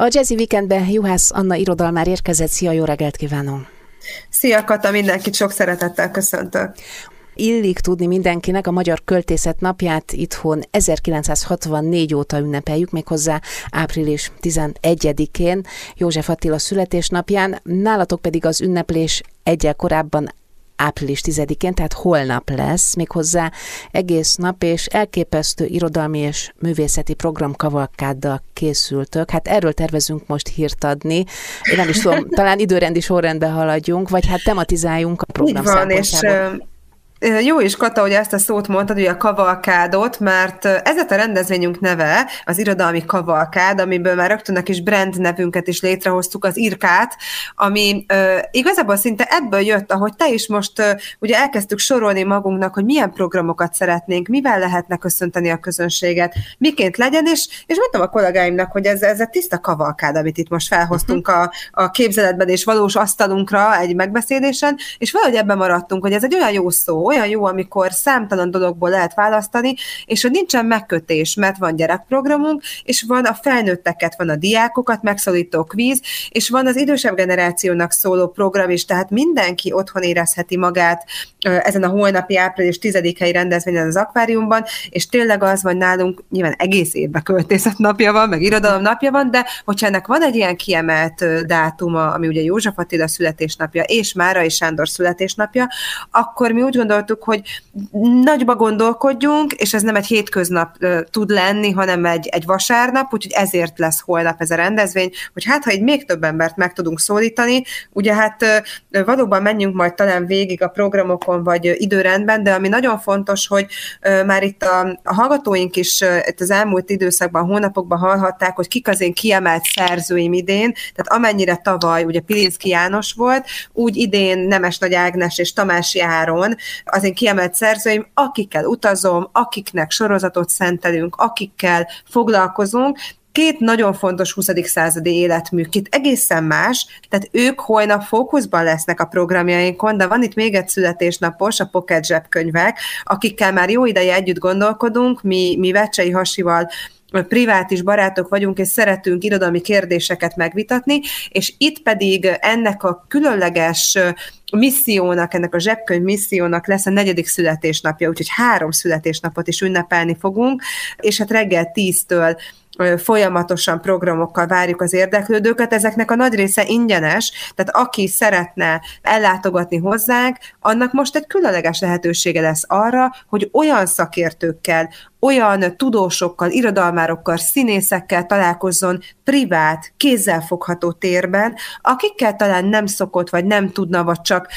A Jazzy Weekendben Juhász Anna irodalmár érkezett. Szia, jó reggelt kívánom! Szia Kata, mindenkit sok szeretettel köszöntök! illik tudni mindenkinek, a Magyar Költészet napját itthon 1964 óta ünnepeljük, méghozzá április 11-én, József Attila születésnapján, nálatok pedig az ünneplés egyel korábban április 10-én, tehát holnap lesz, méghozzá egész nap, és elképesztő irodalmi és művészeti program kavalkáddal készültök. Hát erről tervezünk most hírt adni. Én nem is tudom, talán időrendi sorrendbe haladjunk, vagy hát tematizáljunk a program Így van, és jó is, Kata, hogy ezt a szót mondtad, hogy a kavalkádot, mert ez a rendezvényünk neve, az irodalmi kavalkád, amiből már rögtön a kis brand nevünket is létrehoztuk, az Irkát, ami uh, igazából szinte ebből jött, ahogy te is most uh, ugye elkezdtük sorolni magunknak, hogy milyen programokat szeretnénk, mivel lehetne köszönteni a közönséget, miként legyen, és, és mondtam a kollégáimnak, hogy ez, ez egy tiszta kavalkád, amit itt most felhoztunk uh-huh. a, a képzeletben és valós asztalunkra egy megbeszélésen, és valahogy ebben maradtunk, hogy ez egy olyan jó szó, olyan jó, amikor számtalan dologból lehet választani, és hogy nincsen megkötés, mert van gyerekprogramunk, és van a felnőtteket, van a diákokat megszólító kvíz, és van az idősebb generációnak szóló program is, tehát mindenki otthon érezheti magát ezen a holnapi április 10-i rendezvényen az akváriumban, és tényleg az van nálunk, nyilván egész évben költészet napja van, meg irodalom napja van, de hogyha ennek van egy ilyen kiemelt dátuma, ami ugye József Attila születésnapja, és Márai Sándor születésnapja, akkor mi úgy gondoljuk, gondoltuk, hogy nagyba gondolkodjunk, és ez nem egy hétköznap uh, tud lenni, hanem egy, egy vasárnap, úgyhogy ezért lesz holnap ez a rendezvény, hogy hát, ha egy még több embert meg tudunk szólítani, ugye hát uh, valóban menjünk majd talán végig a programokon, vagy uh, időrendben, de ami nagyon fontos, hogy már itt a, a hallgatóink is itt az elmúlt időszakban, hónapokban hallhatták, hogy kik az én kiemelt szerzőim idén, tehát amennyire tavaly ugye Pilinszki János volt, úgy idén Nemes Nagy Ágnes és Tamási Áron az én kiemelt szerzőim, akikkel utazom, akiknek sorozatot szentelünk, akikkel foglalkozunk, két nagyon fontos 20. századi életmű, két egészen más, tehát ők holnap fókuszban lesznek a programjainkon, de van itt még egy születésnapos, a Pocket zsebkönyvek, akikkel már jó ideje együtt gondolkodunk, mi, mi Vecsei Hasival privát is barátok vagyunk, és szeretünk irodalmi kérdéseket megvitatni, és itt pedig ennek a különleges missziónak, ennek a zsebkönyv missziónak lesz a negyedik születésnapja, úgyhogy három születésnapot is ünnepelni fogunk, és hát reggel tíztől folyamatosan programokkal várjuk az érdeklődőket. Ezeknek a nagy része ingyenes, tehát aki szeretne ellátogatni hozzánk, annak most egy különleges lehetősége lesz arra, hogy olyan szakértőkkel, olyan tudósokkal, irodalmárokkal, színészekkel találkozzon privát, kézzelfogható térben, akikkel talán nem szokott, vagy nem tudna, vagy csak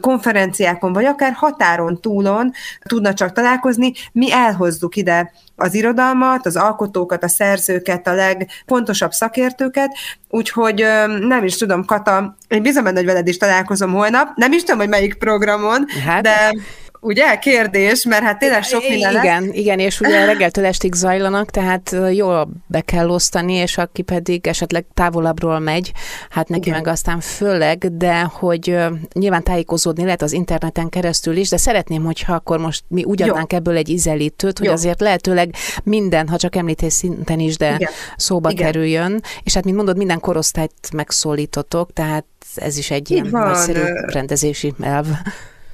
konferenciákon, vagy akár határon túlon tudna csak találkozni, mi elhozzuk ide az irodalmat, az alkotókat, a szerzőket, a legfontosabb szakértőket, úgyhogy nem is tudom, Kata, én bizony benne, hogy veled is találkozom holnap, nem is tudom, hogy melyik programon, hát. de ugye? Kérdés, mert hát tényleg sok minden lesz. Igen, igen, és ugye reggeltől estig zajlanak, tehát jól be kell osztani, és aki pedig esetleg távolabbról megy, hát neki igen. meg aztán főleg, de hogy nyilván tájékozódni lehet az interneten keresztül is, de szeretném, hogyha akkor most mi úgy adnánk Jó. ebből egy ízelítőt, hogy Jó. azért lehetőleg minden, ha csak említés szinten is, de igen. szóba igen. kerüljön, és hát mint mondod, minden korosztályt megszólítotok, tehát ez is egy ilyen nagyszerű rendezési elv.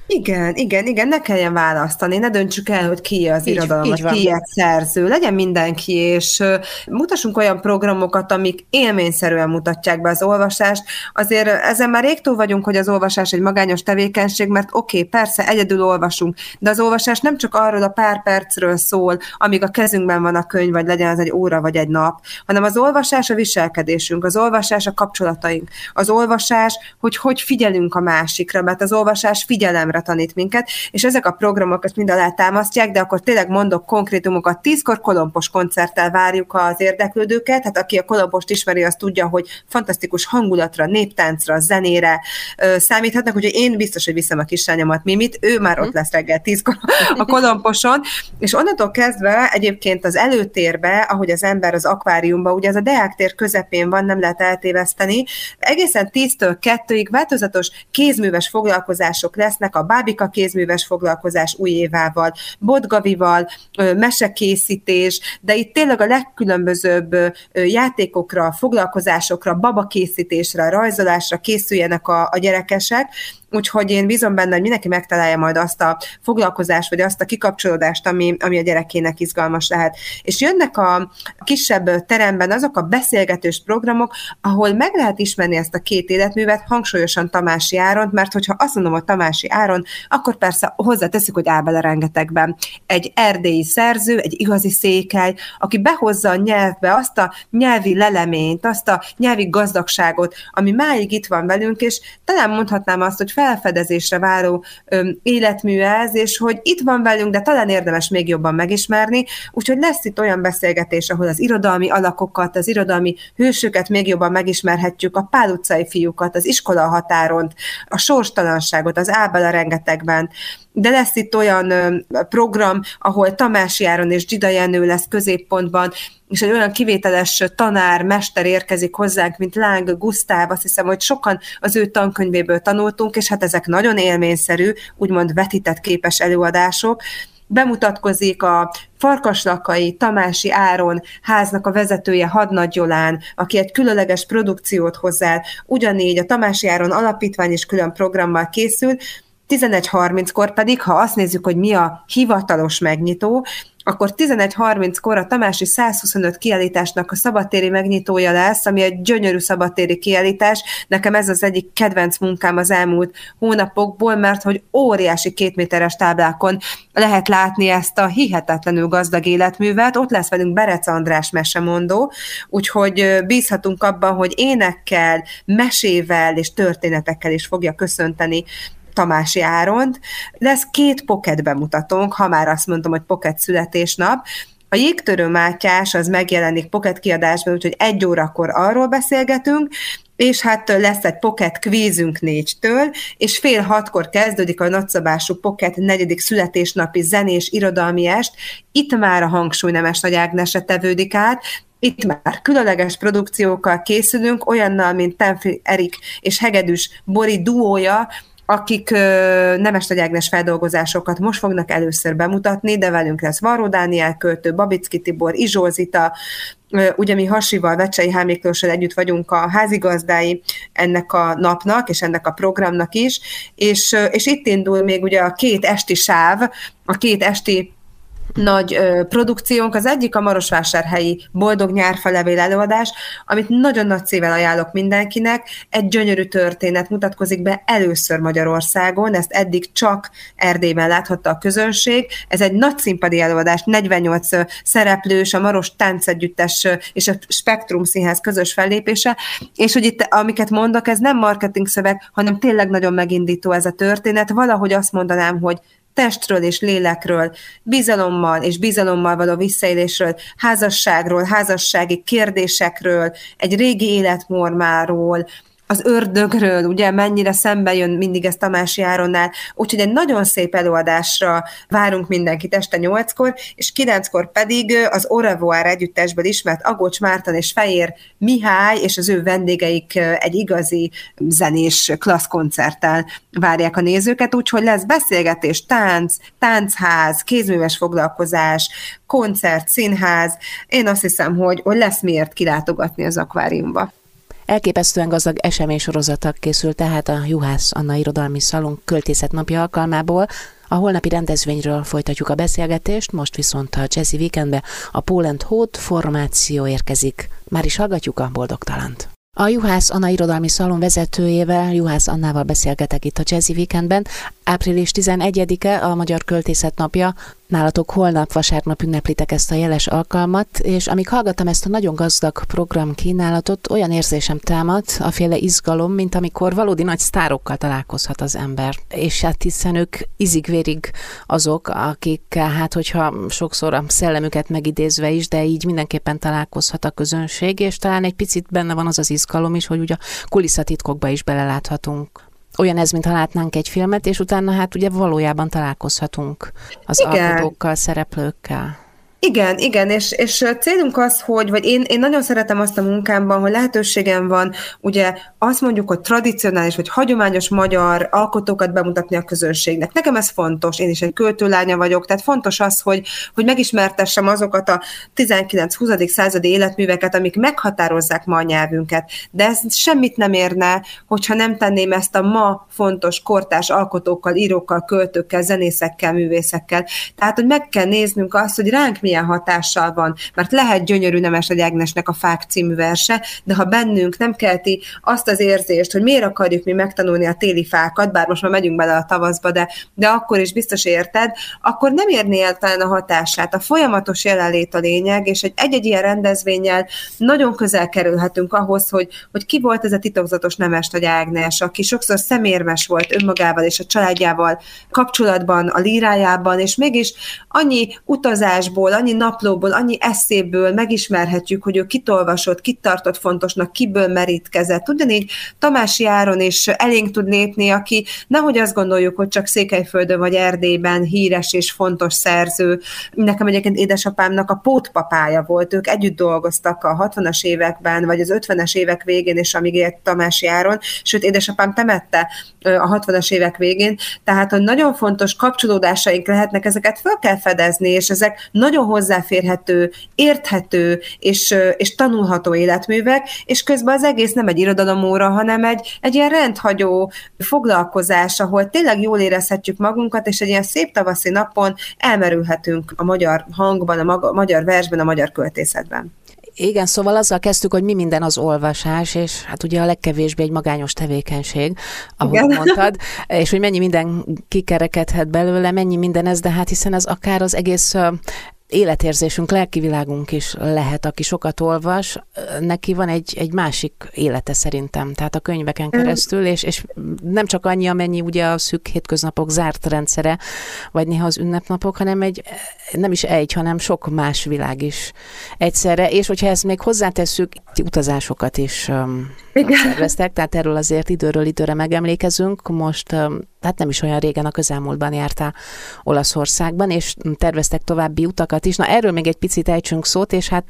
Igen, igen, igen, ne kelljen választani, ne döntsük el, hogy ki az így, irodalom, így ki egy szerző, legyen mindenki, és mutassunk olyan programokat, amik élményszerűen mutatják be az olvasást. Azért ezen már rég túl vagyunk, hogy az olvasás egy magányos tevékenység, mert oké, okay, persze, egyedül olvasunk, de az olvasás nem csak arról a pár percről szól, amíg a kezünkben van a könyv, vagy legyen az egy óra, vagy egy nap, hanem az olvasás a viselkedésünk, az olvasás a kapcsolataink, az olvasás, hogy hogy figyelünk a másikra, mert az olvasás figyelemre tanít minket, és ezek a programok ezt mind alá támasztják, de akkor tényleg mondok konkrétumokat. Tízkor kolompos koncerttel várjuk az érdeklődőket, hát aki a kolompost ismeri, az tudja, hogy fantasztikus hangulatra, néptáncra, zenére ö, számíthatnak, úgyhogy én biztos, hogy viszem a kislányomat Mimit, ő már ott mhm. lesz reggel tízkor a kolomposon, és onnantól kezdve egyébként az előtérbe, ahogy az ember az akváriumba, ugye ez a Deák tér közepén van, nem lehet eltéveszteni, egészen 10-től 2-ig változatos kézműves foglalkozások lesznek a a bábika kézműves foglalkozás új évával, bodgavival, mesekészítés, de itt tényleg a legkülönbözőbb játékokra, foglalkozásokra, babakészítésre, rajzolásra készüljenek a, a gyerekesek, Úgyhogy én bízom benne, hogy mindenki megtalálja majd azt a foglalkozást, vagy azt a kikapcsolódást, ami, ami a gyerekének izgalmas lehet. És jönnek a kisebb teremben azok a beszélgetős programok, ahol meg lehet ismerni ezt a két életművet, hangsúlyosan Tamási Áron, mert hogyha azt mondom, hogy Tamási Áron, akkor persze hozzáteszük, hogy áll bele rengetegben. Egy erdélyi szerző, egy igazi székely, aki behozza a nyelvbe azt a nyelvi leleményt, azt a nyelvi gazdagságot, ami máig itt van velünk, és talán mondhatnám azt, hogy fel felfedezésre váró életmű ez, és hogy itt van velünk, de talán érdemes még jobban megismerni, úgyhogy lesz itt olyan beszélgetés, ahol az irodalmi alakokat, az irodalmi hősöket még jobban megismerhetjük, a pál utcai fiúkat, az iskola határon, a sorstalanságot, az ábel a rengetegben, de lesz itt olyan program, ahol Tamási Áron és Gida Jenő lesz középpontban, és egy olyan kivételes tanár, mester érkezik hozzánk, mint Láng Gusztáv, azt hiszem, hogy sokan az ő tankönyvéből tanultunk, és hát ezek nagyon élményszerű, úgymond vetített képes előadások, bemutatkozik a Farkaslakai Tamási Áron háznak a vezetője Hadnagy Jolán, aki egy különleges produkciót hozzá, ugyanígy a Tamási Áron alapítvány is külön programmal készül, 11.30-kor pedig, ha azt nézzük, hogy mi a hivatalos megnyitó, akkor 11.30-kor a Tamási 125 kiállításnak a szabadtéri megnyitója lesz, ami egy gyönyörű szabadtéri kiállítás. Nekem ez az egyik kedvenc munkám az elmúlt hónapokból, mert hogy óriási kétméteres táblákon lehet látni ezt a hihetetlenül gazdag életművet. Ott lesz velünk Berec András mesemondó, úgyhogy bízhatunk abban, hogy énekkel, mesével és történetekkel is fogja köszönteni Tamási Áront. Lesz két pocket bemutatónk, ha már azt mondtam, hogy pocket születésnap, a Jégtörő Mátyás az megjelenik pocket kiadásban, úgyhogy egy órakor arról beszélgetünk, és hát lesz egy pocket kvízünk négytől, és fél hatkor kezdődik a nagyszabású pocket negyedik születésnapi zenés irodalmi est. Itt már a hangsúly Nemes Nagy Ágnese tevődik át, itt már különleges produkciókkal készülünk, olyannal, mint Tenfi Erik és Hegedűs Bori duója, akik Nemes Nagy Ágnes feldolgozásokat most fognak először bemutatni, de velünk lesz Varó Dániel költő, Babicki Tibor, Izsolzita, ugye mi Hasival, Vecsei Hámiklóssal együtt vagyunk a házigazdái ennek a napnak, és ennek a programnak is, és, és itt indul még ugye a két esti sáv, a két esti nagy ö, produkciónk. Az egyik a Marosvásárhelyi Boldog nyárfalevél előadás, amit nagyon nagy szível ajánlok mindenkinek. Egy gyönyörű történet mutatkozik be először Magyarországon, ezt eddig csak Erdélyben láthatta a közönség. Ez egy nagy színpadi előadás, 48 szereplős, a Maros Táncegyüttes és a Spektrum Színház közös fellépése, és hogy itt, amiket mondok, ez nem marketing szöveg, hanem tényleg nagyon megindító ez a történet. Valahogy azt mondanám, hogy testről és lélekről, bizalommal és bizalommal való visszaélésről, házasságról, házassági kérdésekről, egy régi életmormáról, az ördögről, ugye mennyire szembe jön mindig ez Tamási Áronnál, úgyhogy egy nagyon szép előadásra várunk mindenkit este nyolckor, és kilenckor pedig az Orevoir együttesből ismert Agocs Márton és Fejér Mihály és az ő vendégeik egy igazi zenés klasszkoncerttel várják a nézőket, úgyhogy lesz beszélgetés, tánc, táncház, kézműves foglalkozás, koncert, színház. Én azt hiszem, hogy, hogy lesz miért kilátogatni az akváriumba. Elképesztően gazdag eseménysorozatok készült tehát a Juhász Anna Irodalmi Szalon költészet napja alkalmából. A holnapi rendezvényről folytatjuk a beszélgetést, most viszont a Jazzy Weekendbe a Poland Hót formáció érkezik. Már is hallgatjuk a boldog talant. A Juhász Anna Irodalmi Szalon vezetőjével, Juhász Annával beszélgetek itt a Jazzy Weekendben. Április 11-e a Magyar Költészet napja, Nálatok holnap vasárnap ünneplitek ezt a jeles alkalmat, és amíg hallgattam ezt a nagyon gazdag program kínálatot, olyan érzésem támad, a féle izgalom, mint amikor valódi nagy sztárokkal találkozhat az ember. És hát hiszen ők izigvérig azok, akik hát hogyha sokszor a szellemüket megidézve is, de így mindenképpen találkozhat a közönség, és talán egy picit benne van az az izgalom is, hogy ugye a kulisszatitkokba is beleláthatunk olyan ez, mintha látnánk egy filmet, és utána hát ugye valójában találkozhatunk az Igen. alkotókkal, szereplőkkel. Igen, igen, és, és célunk az, hogy, vagy én, én nagyon szeretem azt a munkámban, hogy lehetőségem van, ugye azt mondjuk, hogy tradicionális, vagy hagyományos magyar alkotókat bemutatni a közönségnek. Nekem ez fontos, én is egy költőlánya vagyok, tehát fontos az, hogy, hogy megismertessem azokat a 19-20. századi életműveket, amik meghatározzák ma a nyelvünket. De ez semmit nem érne, hogyha nem tenném ezt a ma fontos kortás alkotókkal, írókkal, költőkkel, zenészekkel, művészekkel. Tehát, hogy meg kell néznünk azt, hogy ránk mi milyen hatással van. Mert lehet gyönyörű Nemes egy Ágnesnek a Fák című verse, de ha bennünk nem kelti azt az érzést, hogy miért akarjuk mi megtanulni a téli fákat, bár most már megyünk bele a tavaszba, de, de akkor is biztos érted, akkor nem érné el talán a hatását. A folyamatos jelenlét a lényeg, és egy egy-egy ilyen rendezvényel nagyon közel kerülhetünk ahhoz, hogy, hogy ki volt ez a titokzatos Nemes vagy Ágnes, aki sokszor szemérmes volt önmagával és a családjával kapcsolatban, a lírájában, és mégis annyi utazásból, annyi naplóból, annyi eszéből megismerhetjük, hogy ő kit kit tartott fontosnak, kiből merítkezett. Ugyanígy Tamási Áron is elénk tud lépni, aki nehogy azt gondoljuk, hogy csak Székelyföldön vagy Erdélyben híres és fontos szerző. Nekem egyébként édesapámnak a pótpapája volt, ők együtt dolgoztak a 60-as években, vagy az 50-es évek végén, és amíg élt Tamási Áron, sőt, édesapám temette a 60-as évek végén, tehát, hogy nagyon fontos kapcsolódásaink lehetnek, ezeket fel kell fedezni, és ezek nagyon hozzáférhető, érthető és, és tanulható életművek, és közben az egész nem egy irodalomóra, hanem egy, egy ilyen rendhagyó foglalkozás, ahol tényleg jól érezhetjük magunkat, és egy ilyen szép tavaszi napon elmerülhetünk a magyar hangban, a magyar versben, a magyar költészetben. Igen, szóval azzal kezdtük, hogy mi minden az olvasás, és hát ugye a legkevésbé egy magányos tevékenység, ahogy Igen. mondtad, és hogy mennyi minden kikerekedhet belőle, mennyi minden ez, de hát hiszen ez akár az egész életérzésünk, lelkivilágunk is lehet, aki sokat olvas, neki van egy, egy másik élete szerintem, tehát a könyveken keresztül, és, és nem csak annyi, amennyi ugye a szűk hétköznapok zárt rendszere, vagy néha az ünnepnapok, hanem egy, nem is egy, hanem sok más világ is egyszerre, és hogyha ezt még hozzátesszük, utazásokat is um, Igen. szerveztek, tehát erről azért időről időre megemlékezünk, most hát nem is olyan régen a közelmúltban jártál Olaszországban, és terveztek további utakat is. Na erről még egy picit ejtsünk szót, és hát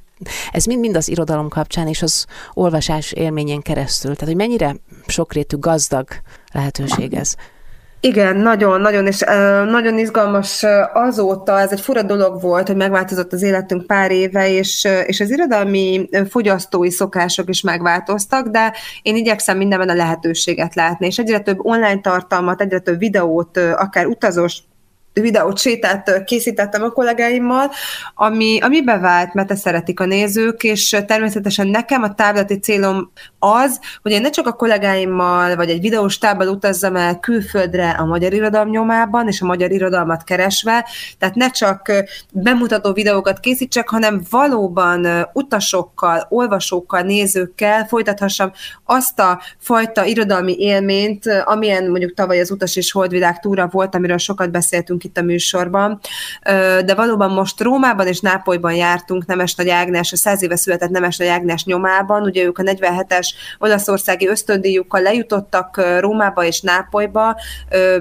ez mind-mind az irodalom kapcsán és az olvasás élményén keresztül. Tehát, hogy mennyire sokrétű, gazdag lehetőség ez. Igen, nagyon, nagyon, és nagyon izgalmas azóta, ez egy fura dolog volt, hogy megváltozott az életünk pár éve, és, és az irodalmi fogyasztói szokások is megváltoztak, de én igyekszem mindenben a lehetőséget látni, és egyre több online tartalmat, egyre több videót, akár utazós videót, sétát készítettem a kollégáimmal, ami, ami bevált, mert ezt szeretik a nézők, és természetesen nekem a távlati célom az, hogy én ne csak a kollégáimmal, vagy egy videós tábbal utazzam el külföldre a magyar irodalom nyomában, és a magyar irodalmat keresve, tehát ne csak bemutató videókat készítsek, hanem valóban utasokkal, olvasókkal, nézőkkel folytathassam azt a fajta irodalmi élményt, amilyen mondjuk tavaly az Utas és Holdvilág túra volt, amiről sokat beszéltünk itt a műsorban, de valóban most Rómában és Nápolyban jártunk Nemes Nagy Ágnes, a száz éve született Nemes Nagy Ágnes nyomában, ugye ők a 47-es olaszországi ösztöndíjukkal lejutottak Rómába és Nápolyba,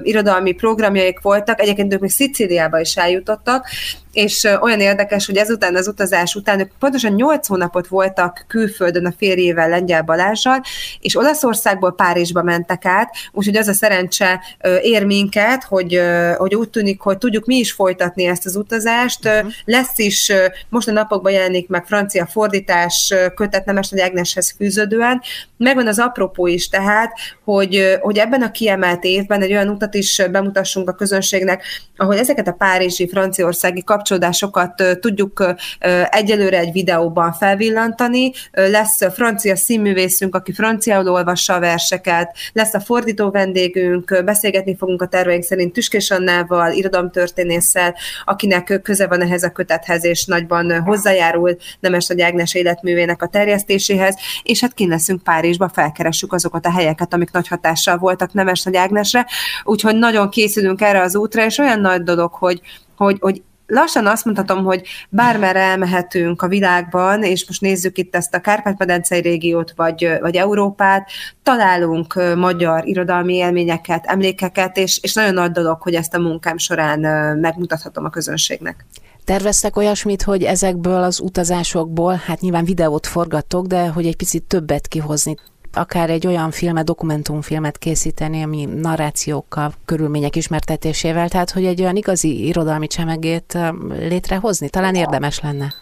irodalmi programjaik voltak, egyébként ők még Szicíliába is eljutottak, és olyan érdekes, hogy ezután az utazás után ők pontosan 8 hónapot voltak külföldön a férjével, Lengyel Balázsral, és Olaszországból Párizsba mentek át, úgyhogy az a szerencse ér minket, hogy, hogy úgy tűnik, hogy tudjuk mi is folytatni ezt az utazást. Uh-huh. Lesz is, most a napokban jelenik meg francia fordítás kötet Nemes Nagy Ágneshez fűződően. Megvan az apropó is tehát, hogy, hogy ebben a kiemelt évben egy olyan utat is bemutassunk a közönségnek, ahol ezeket a párizsi, franciaországi kap kapcsolódásokat tudjuk egyelőre egy videóban felvillantani. Lesz francia színművészünk, aki franciául olvassa a verseket, lesz a fordító vendégünk, beszélgetni fogunk a terveink szerint Tüskés Annával, irodalomtörténésszel, akinek köze van ehhez a kötethez, és nagyban hozzájárul Nemes Nagy Ágnes életművének a terjesztéséhez, és hát kint leszünk Párizsba, felkeressük azokat a helyeket, amik nagy hatással voltak Nemes Nagy Ágnesre, úgyhogy nagyon készülünk erre az útra, és olyan nagy dolog, hogy, hogy, hogy lassan azt mondhatom, hogy bármerre elmehetünk a világban, és most nézzük itt ezt a Kárpát-medencei régiót, vagy, vagy Európát, találunk magyar irodalmi élményeket, emlékeket, és, és nagyon nagy dolog, hogy ezt a munkám során megmutathatom a közönségnek. Terveztek olyasmit, hogy ezekből az utazásokból, hát nyilván videót forgattok, de hogy egy picit többet kihozni? Akár egy olyan filmet, dokumentumfilmet készíteni, ami narrációkkal, körülmények ismertetésével, tehát hogy egy olyan igazi irodalmi csemegét létrehozni talán érdemes lenne.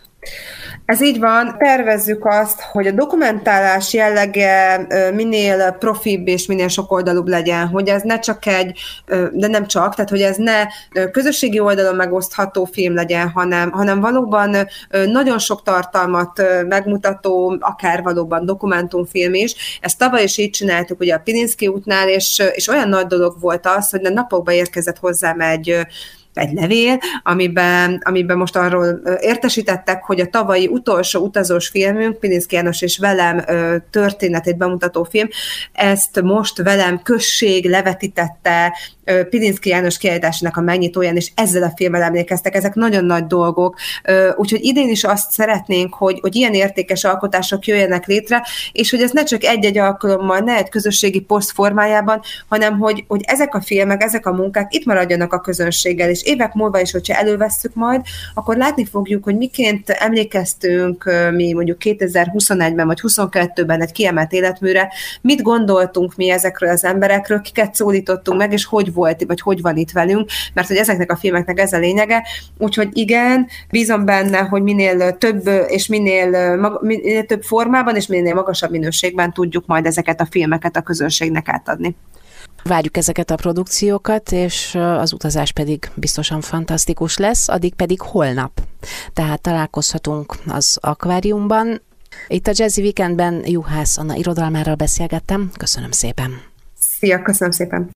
Ez így van, tervezzük azt, hogy a dokumentálás jellege minél profibb és minél sokoldalúbb legyen, hogy ez ne csak egy, de nem csak, tehát hogy ez ne közösségi oldalon megosztható film legyen, hanem, hanem valóban nagyon sok tartalmat megmutató, akár valóban dokumentumfilm is. Ezt tavaly is így csináltuk ugye a Pilinszki útnál, és, és olyan nagy dolog volt az, hogy napokban érkezett hozzám egy egy levél, amiben, amiben most arról értesítettek, hogy a tavalyi utolsó utazós filmünk, Pilinszki János és velem történetét bemutató film, ezt most velem község levetítette, Pilinszki János kiállításának a megnyitóján, és ezzel a filmmel emlékeztek, ezek nagyon nagy dolgok. Úgyhogy idén is azt szeretnénk, hogy, hogy ilyen értékes alkotások jöjjenek létre, és hogy ez ne csak egy-egy alkalommal, ne egy közösségi poszt formájában, hanem hogy, hogy ezek a filmek, ezek a munkák itt maradjanak a közönséggel, és évek múlva is, hogyha elővesszük majd, akkor látni fogjuk, hogy miként emlékeztünk mi mondjuk 2021-ben vagy 2022-ben egy kiemelt életműre, mit gondoltunk mi ezekről az emberekről, kiket szólítottunk meg, és hogy volt, vagy hogy van itt velünk, mert hogy ezeknek a filmeknek ez a lényege. Úgyhogy igen, bízom benne, hogy minél több és minél, minél több formában és minél magasabb minőségben tudjuk majd ezeket a filmeket a közönségnek átadni. Várjuk ezeket a produkciókat, és az utazás pedig biztosan fantasztikus lesz, addig pedig holnap. Tehát találkozhatunk az akváriumban. Itt a Jazzy Weekendben Juhász Anna irodalmáról beszélgettem. Köszönöm szépen. Szia, köszönöm szépen.